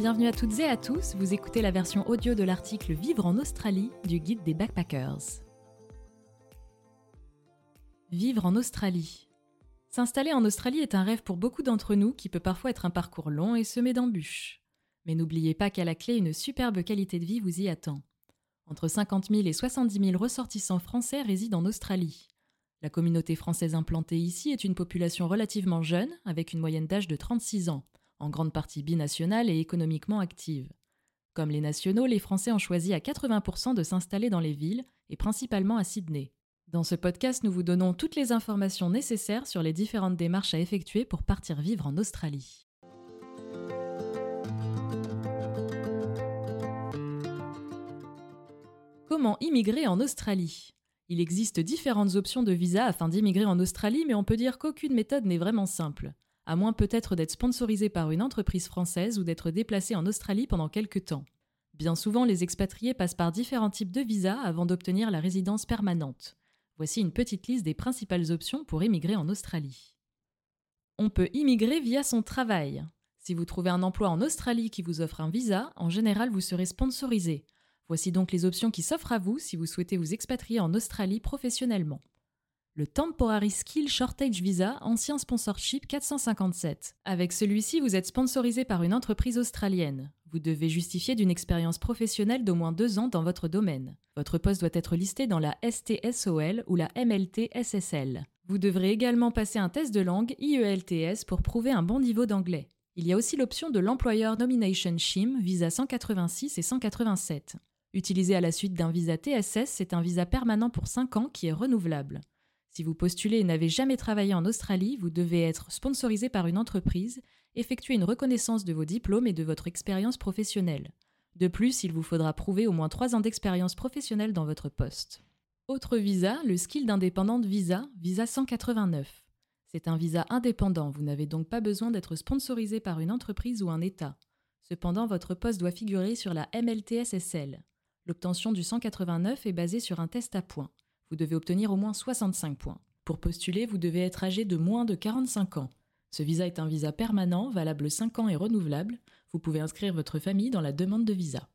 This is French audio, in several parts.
Bienvenue à toutes et à tous, vous écoutez la version audio de l'article Vivre en Australie du guide des backpackers. Vivre en Australie. S'installer en Australie est un rêve pour beaucoup d'entre nous qui peut parfois être un parcours long et semé d'embûches. Mais n'oubliez pas qu'à la clé, une superbe qualité de vie vous y attend. Entre 50 000 et 70 000 ressortissants français résident en Australie. La communauté française implantée ici est une population relativement jeune, avec une moyenne d'âge de 36 ans, en grande partie binationale et économiquement active. Comme les nationaux, les Français ont choisi à 80% de s'installer dans les villes, et principalement à Sydney. Dans ce podcast, nous vous donnons toutes les informations nécessaires sur les différentes démarches à effectuer pour partir vivre en Australie. Comment immigrer en Australie? Il existe différentes options de visa afin d'immigrer en Australie, mais on peut dire qu'aucune méthode n'est vraiment simple, à moins peut-être d'être sponsorisé par une entreprise française ou d'être déplacé en Australie pendant quelques temps. Bien souvent, les expatriés passent par différents types de visas avant d'obtenir la résidence permanente. Voici une petite liste des principales options pour immigrer en Australie. On peut immigrer via son travail. Si vous trouvez un emploi en Australie qui vous offre un visa, en général vous serez sponsorisé. Voici donc les options qui s'offrent à vous si vous souhaitez vous expatrier en Australie professionnellement. Le Temporary Skill Shortage Visa, ancien sponsorship 457. Avec celui-ci, vous êtes sponsorisé par une entreprise australienne. Vous devez justifier d'une expérience professionnelle d'au moins deux ans dans votre domaine. Votre poste doit être listé dans la STSOL ou la MLT SSL. Vous devrez également passer un test de langue IELTS pour prouver un bon niveau d'anglais. Il y a aussi l'option de l'Employer Nomination SHIM, visa 186 et 187. Utilisé à la suite d'un visa TSS, c'est un visa permanent pour 5 ans qui est renouvelable. Si vous postulez et n'avez jamais travaillé en Australie, vous devez être sponsorisé par une entreprise, effectuer une reconnaissance de vos diplômes et de votre expérience professionnelle. De plus, il vous faudra prouver au moins 3 ans d'expérience professionnelle dans votre poste. Autre visa, le Skill d'indépendante Visa, Visa 189. C'est un visa indépendant, vous n'avez donc pas besoin d'être sponsorisé par une entreprise ou un État. Cependant, votre poste doit figurer sur la MLTSSL. L'obtention du 189 est basée sur un test à points. Vous devez obtenir au moins 65 points. Pour postuler, vous devez être âgé de moins de 45 ans. Ce visa est un visa permanent, valable 5 ans et renouvelable. Vous pouvez inscrire votre famille dans la demande de visa.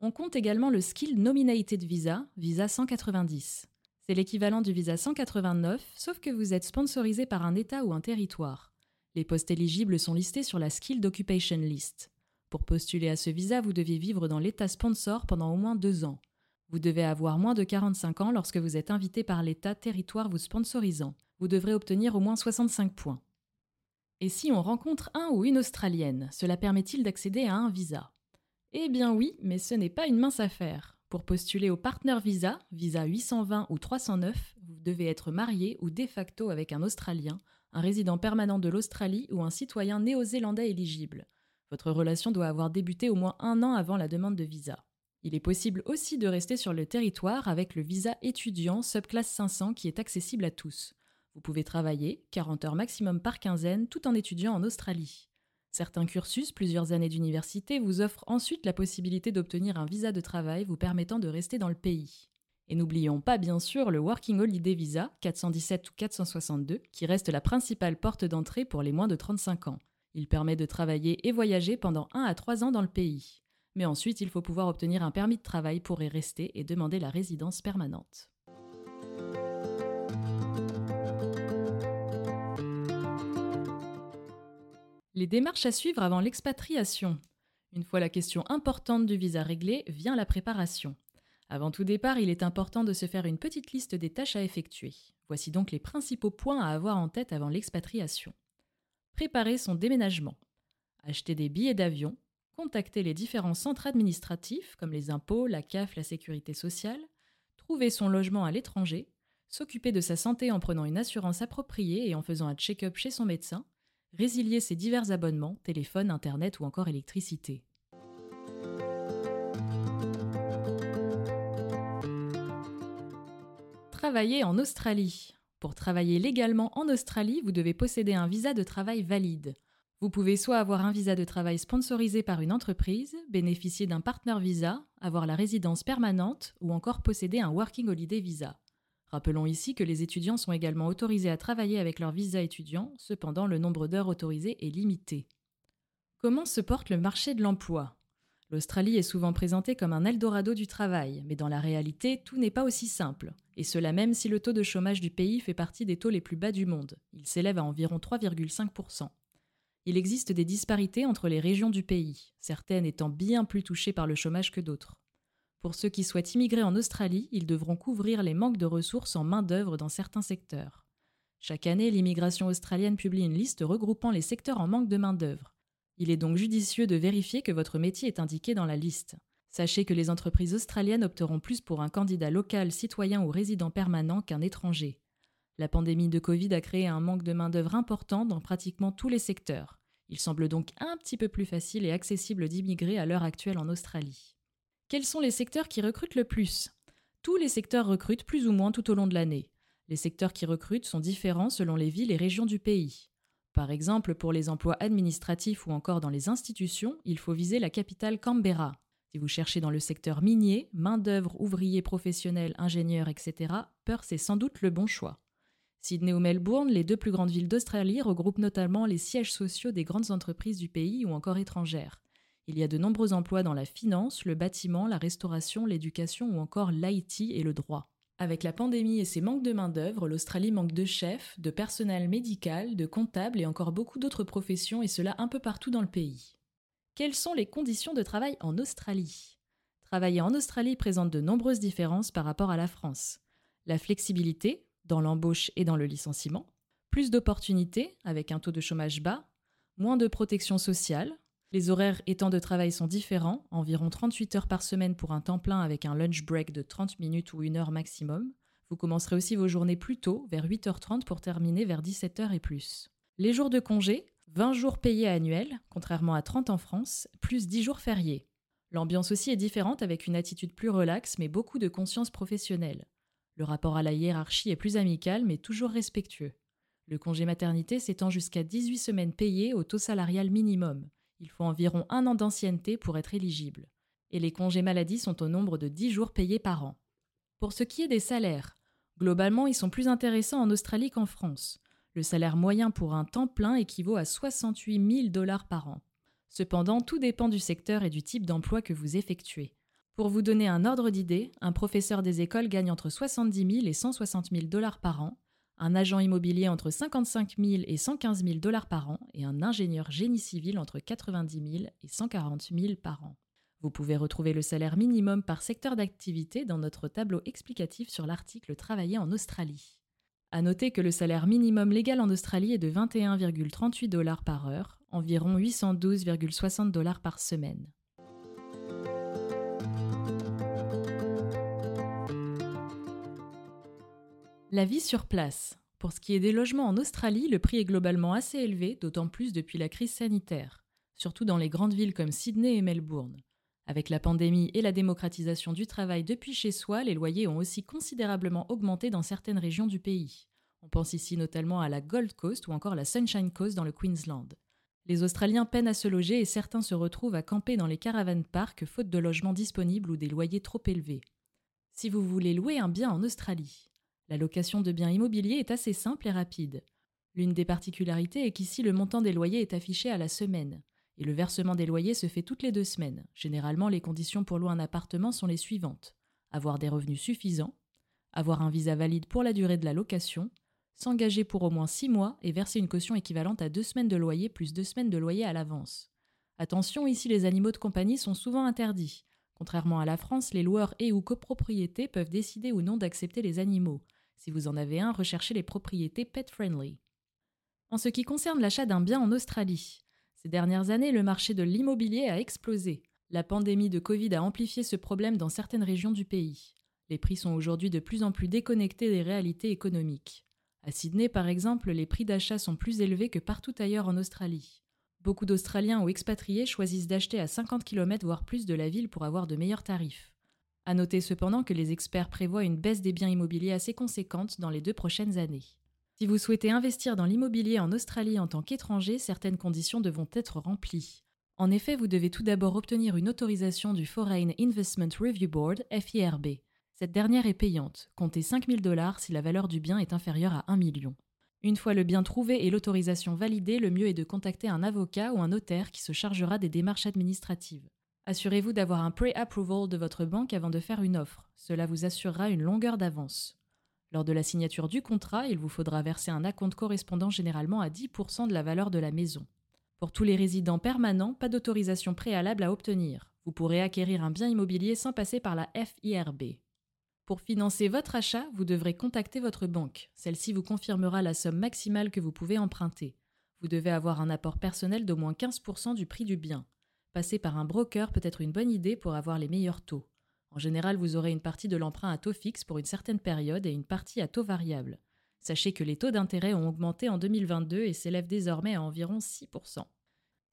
On compte également le Skill Nominated Visa, visa 190. C'est l'équivalent du visa 189, sauf que vous êtes sponsorisé par un État ou un territoire. Les postes éligibles sont listés sur la Skill Occupation List. Pour postuler à ce visa, vous devez vivre dans l'État sponsor pendant au moins deux ans. Vous devez avoir moins de 45 ans lorsque vous êtes invité par l'État territoire vous sponsorisant. Vous devrez obtenir au moins 65 points. Et si on rencontre un ou une Australienne, cela permet-il d'accéder à un visa? Eh bien oui, mais ce n'est pas une mince affaire. Pour postuler au Partner Visa, visa 820 ou 309, vous devez être marié ou de facto avec un Australien, un résident permanent de l'Australie ou un citoyen néo-zélandais éligible. Votre relation doit avoir débuté au moins un an avant la demande de visa. Il est possible aussi de rester sur le territoire avec le visa étudiant subclasse 500 qui est accessible à tous. Vous pouvez travailler 40 heures maximum par quinzaine tout en étudiant en Australie. Certains cursus, plusieurs années d'université, vous offrent ensuite la possibilité d'obtenir un visa de travail vous permettant de rester dans le pays. Et n'oublions pas bien sûr le Working Holiday Visa 417 ou 462 qui reste la principale porte d'entrée pour les moins de 35 ans. Il permet de travailler et voyager pendant 1 à 3 ans dans le pays. Mais ensuite, il faut pouvoir obtenir un permis de travail pour y rester et demander la résidence permanente. Les démarches à suivre avant l'expatriation. Une fois la question importante du visa réglée, vient la préparation. Avant tout départ, il est important de se faire une petite liste des tâches à effectuer. Voici donc les principaux points à avoir en tête avant l'expatriation préparer son déménagement, acheter des billets d'avion, contacter les différents centres administratifs comme les impôts, la CAF, la sécurité sociale, trouver son logement à l'étranger, s'occuper de sa santé en prenant une assurance appropriée et en faisant un check-up chez son médecin, résilier ses divers abonnements, téléphone, internet ou encore électricité. Travailler en Australie. Pour travailler légalement en Australie, vous devez posséder un visa de travail valide. Vous pouvez soit avoir un visa de travail sponsorisé par une entreprise, bénéficier d'un partner visa, avoir la résidence permanente ou encore posséder un working holiday visa. Rappelons ici que les étudiants sont également autorisés à travailler avec leur visa étudiant, cependant le nombre d'heures autorisées est limité. Comment se porte le marché de l'emploi? L'Australie est souvent présentée comme un Eldorado du travail, mais dans la réalité, tout n'est pas aussi simple, et cela même si le taux de chômage du pays fait partie des taux les plus bas du monde. Il s'élève à environ 3,5%. Il existe des disparités entre les régions du pays, certaines étant bien plus touchées par le chômage que d'autres. Pour ceux qui souhaitent immigrer en Australie, ils devront couvrir les manques de ressources en main-d'œuvre dans certains secteurs. Chaque année, l'immigration australienne publie une liste regroupant les secteurs en manque de main-d'œuvre. Il est donc judicieux de vérifier que votre métier est indiqué dans la liste. Sachez que les entreprises australiennes opteront plus pour un candidat local, citoyen ou résident permanent qu'un étranger. La pandémie de Covid a créé un manque de main-d'œuvre important dans pratiquement tous les secteurs. Il semble donc un petit peu plus facile et accessible d'immigrer à l'heure actuelle en Australie. Quels sont les secteurs qui recrutent le plus? Tous les secteurs recrutent plus ou moins tout au long de l'année. Les secteurs qui recrutent sont différents selon les villes et régions du pays. Par exemple, pour les emplois administratifs ou encore dans les institutions, il faut viser la capitale Canberra. Si vous cherchez dans le secteur minier, main-d'œuvre, ouvriers professionnels, ingénieurs, etc., Perth est sans doute le bon choix. Sydney ou Melbourne, les deux plus grandes villes d'Australie, regroupent notamment les sièges sociaux des grandes entreprises du pays ou encore étrangères. Il y a de nombreux emplois dans la finance, le bâtiment, la restauration, l'éducation ou encore l'IT et le droit. Avec la pandémie et ses manques de main-d'œuvre, l'Australie manque de chefs, de personnel médical, de comptables et encore beaucoup d'autres professions, et cela un peu partout dans le pays. Quelles sont les conditions de travail en Australie? Travailler en Australie présente de nombreuses différences par rapport à la France. La flexibilité, dans l'embauche et dans le licenciement, plus d'opportunités, avec un taux de chômage bas, moins de protection sociale, les horaires et temps de travail sont différents, environ 38 heures par semaine pour un temps plein avec un lunch break de 30 minutes ou une heure maximum. Vous commencerez aussi vos journées plus tôt, vers 8h30 pour terminer vers 17h et plus. Les jours de congé, 20 jours payés annuels, contrairement à 30 en France, plus 10 jours fériés. L'ambiance aussi est différente avec une attitude plus relaxe mais beaucoup de conscience professionnelle. Le rapport à la hiérarchie est plus amical mais toujours respectueux. Le congé maternité s'étend jusqu'à 18 semaines payées au taux salarial minimum. Il faut environ un an d'ancienneté pour être éligible. Et les congés maladie sont au nombre de 10 jours payés par an. Pour ce qui est des salaires, globalement, ils sont plus intéressants en Australie qu'en France. Le salaire moyen pour un temps plein équivaut à 68 000 dollars par an. Cependant, tout dépend du secteur et du type d'emploi que vous effectuez. Pour vous donner un ordre d'idée, un professeur des écoles gagne entre 70 000 et 160 000 dollars par an, un agent immobilier entre 55 000 et 115 000 dollars par an et un ingénieur génie civil entre 90 000 et 140 000 par an. Vous pouvez retrouver le salaire minimum par secteur d'activité dans notre tableau explicatif sur l'article Travailler en Australie. À noter que le salaire minimum légal en Australie est de 21,38 dollars par heure, environ 812,60 dollars par semaine. La vie sur place. Pour ce qui est des logements en Australie, le prix est globalement assez élevé, d'autant plus depuis la crise sanitaire, surtout dans les grandes villes comme Sydney et Melbourne. Avec la pandémie et la démocratisation du travail depuis chez soi, les loyers ont aussi considérablement augmenté dans certaines régions du pays. On pense ici notamment à la Gold Coast ou encore la Sunshine Coast dans le Queensland. Les Australiens peinent à se loger et certains se retrouvent à camper dans les caravan parks faute de logements disponibles ou des loyers trop élevés. Si vous voulez louer un bien en Australie, la location de biens immobiliers est assez simple et rapide. L'une des particularités est qu'ici le montant des loyers est affiché à la semaine, et le versement des loyers se fait toutes les deux semaines. Généralement, les conditions pour louer un appartement sont les suivantes. Avoir des revenus suffisants, avoir un visa valide pour la durée de la location, s'engager pour au moins six mois et verser une caution équivalente à deux semaines de loyer plus deux semaines de loyer à l'avance. Attention, ici les animaux de compagnie sont souvent interdits. Contrairement à la France, les loueurs et ou copropriétés peuvent décider ou non d'accepter les animaux, si vous en avez un, recherchez les propriétés pet-friendly. En ce qui concerne l'achat d'un bien en Australie, ces dernières années, le marché de l'immobilier a explosé. La pandémie de Covid a amplifié ce problème dans certaines régions du pays. Les prix sont aujourd'hui de plus en plus déconnectés des réalités économiques. À Sydney, par exemple, les prix d'achat sont plus élevés que partout ailleurs en Australie. Beaucoup d'Australiens ou expatriés choisissent d'acheter à 50 km voire plus de la ville pour avoir de meilleurs tarifs. À noter cependant que les experts prévoient une baisse des biens immobiliers assez conséquente dans les deux prochaines années. Si vous souhaitez investir dans l'immobilier en Australie en tant qu'étranger, certaines conditions devront être remplies. En effet, vous devez tout d'abord obtenir une autorisation du Foreign Investment Review Board, FIRB. Cette dernière est payante, comptez 5000 dollars si la valeur du bien est inférieure à 1 million. Une fois le bien trouvé et l'autorisation validée, le mieux est de contacter un avocat ou un notaire qui se chargera des démarches administratives. Assurez-vous d'avoir un pre-approval de votre banque avant de faire une offre. Cela vous assurera une longueur d'avance. Lors de la signature du contrat, il vous faudra verser un acompte correspondant généralement à 10% de la valeur de la maison. Pour tous les résidents permanents, pas d'autorisation préalable à obtenir. Vous pourrez acquérir un bien immobilier sans passer par la FIRB. Pour financer votre achat, vous devrez contacter votre banque. Celle-ci vous confirmera la somme maximale que vous pouvez emprunter. Vous devez avoir un apport personnel d'au moins 15% du prix du bien. Passer par un broker peut être une bonne idée pour avoir les meilleurs taux. En général, vous aurez une partie de l'emprunt à taux fixe pour une certaine période et une partie à taux variable. Sachez que les taux d'intérêt ont augmenté en 2022 et s'élèvent désormais à environ 6%.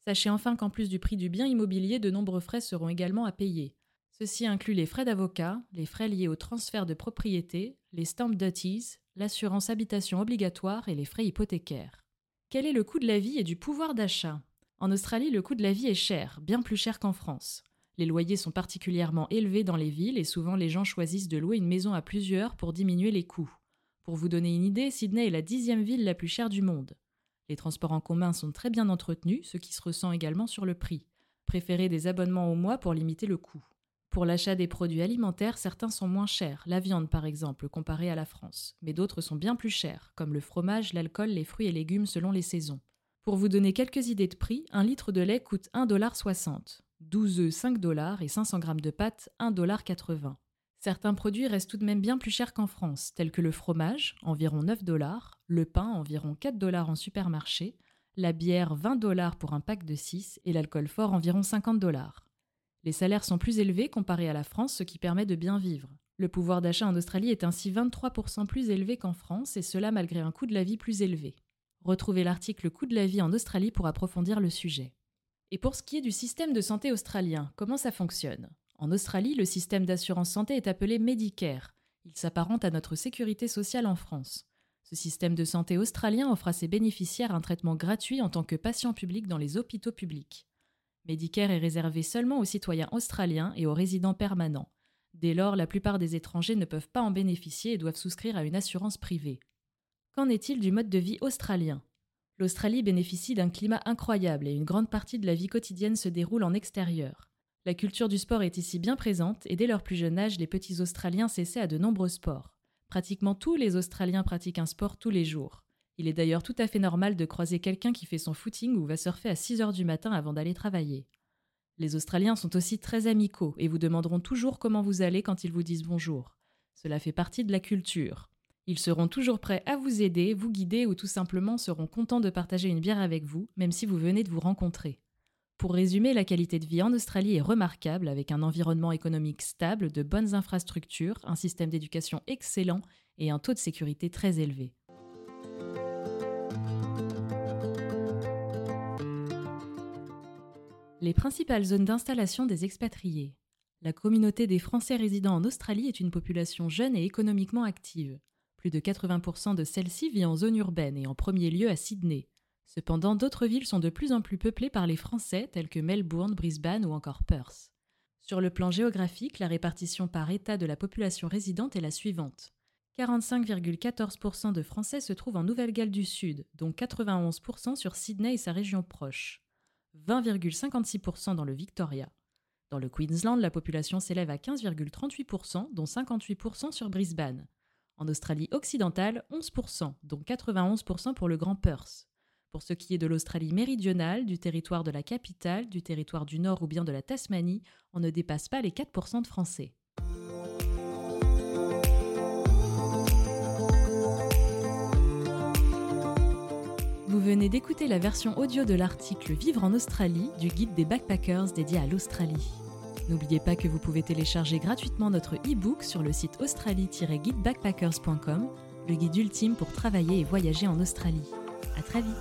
Sachez enfin qu'en plus du prix du bien immobilier, de nombreux frais seront également à payer. Ceci inclut les frais d'avocat, les frais liés au transfert de propriété, les stamp duties, l'assurance habitation obligatoire et les frais hypothécaires. Quel est le coût de la vie et du pouvoir d'achat? En Australie, le coût de la vie est cher, bien plus cher qu'en France. Les loyers sont particulièrement élevés dans les villes et souvent les gens choisissent de louer une maison à plusieurs pour diminuer les coûts. Pour vous donner une idée, Sydney est la dixième ville la plus chère du monde. Les transports en commun sont très bien entretenus, ce qui se ressent également sur le prix. Préférez des abonnements au mois pour limiter le coût. Pour l'achat des produits alimentaires, certains sont moins chers, la viande par exemple, comparée à la France, mais d'autres sont bien plus chers, comme le fromage, l'alcool, les fruits et légumes selon les saisons. Pour vous donner quelques idées de prix, un litre de lait coûte 1,60$, 12 œufs 5 dollars et 500 g de pâtes 1,80$. Certains produits restent tout de même bien plus chers qu'en France, tels que le fromage, environ 9 dollars, le pain, environ 4 dollars en supermarché, la bière 20 dollars pour un pack de 6 et l'alcool fort environ 50 dollars. Les salaires sont plus élevés comparés à la France, ce qui permet de bien vivre. Le pouvoir d'achat en Australie est ainsi 23% plus élevé qu'en France, et cela malgré un coût de la vie plus élevé. Retrouvez l'article Coût de la vie en Australie pour approfondir le sujet. Et pour ce qui est du système de santé australien, comment ça fonctionne? En Australie, le système d'assurance santé est appelé Medicare. Il s'apparente à notre sécurité sociale en France. Ce système de santé australien offre à ses bénéficiaires un traitement gratuit en tant que patient public dans les hôpitaux publics. Medicare est réservé seulement aux citoyens australiens et aux résidents permanents. Dès lors, la plupart des étrangers ne peuvent pas en bénéficier et doivent souscrire à une assurance privée. Qu'en est-il du mode de vie australien? L'Australie bénéficie d'un climat incroyable et une grande partie de la vie quotidienne se déroule en extérieur. La culture du sport est ici bien présente et dès leur plus jeune âge, les petits Australiens s'essaient à de nombreux sports. Pratiquement tous les Australiens pratiquent un sport tous les jours. Il est d'ailleurs tout à fait normal de croiser quelqu'un qui fait son footing ou va surfer à 6 heures du matin avant d'aller travailler. Les Australiens sont aussi très amicaux et vous demanderont toujours comment vous allez quand ils vous disent bonjour. Cela fait partie de la culture. Ils seront toujours prêts à vous aider, vous guider ou tout simplement seront contents de partager une bière avec vous, même si vous venez de vous rencontrer. Pour résumer, la qualité de vie en Australie est remarquable avec un environnement économique stable, de bonnes infrastructures, un système d'éducation excellent et un taux de sécurité très élevé. Les principales zones d'installation des expatriés. La communauté des Français résidant en Australie est une population jeune et économiquement active. Plus de 80% de celle-ci vit en zone urbaine et en premier lieu à Sydney. Cependant, d'autres villes sont de plus en plus peuplées par les Français telles que Melbourne, Brisbane ou encore Perth. Sur le plan géographique, la répartition par État de la population résidente est la suivante. 45,14% de Français se trouvent en Nouvelle-Galles du Sud, dont 91% sur Sydney et sa région proche. 20,56% dans le Victoria. Dans le Queensland, la population s'élève à 15,38%, dont 58% sur Brisbane. En Australie occidentale, 11%, dont 91% pour le Grand Perth. Pour ce qui est de l'Australie méridionale, du territoire de la capitale, du territoire du Nord ou bien de la Tasmanie, on ne dépasse pas les 4% de Français. Vous venez d'écouter la version audio de l'article Vivre en Australie du guide des backpackers dédié à l'Australie. N'oubliez pas que vous pouvez télécharger gratuitement notre e-book sur le site australie-guidebackpackers.com, le guide ultime pour travailler et voyager en Australie. À très vite!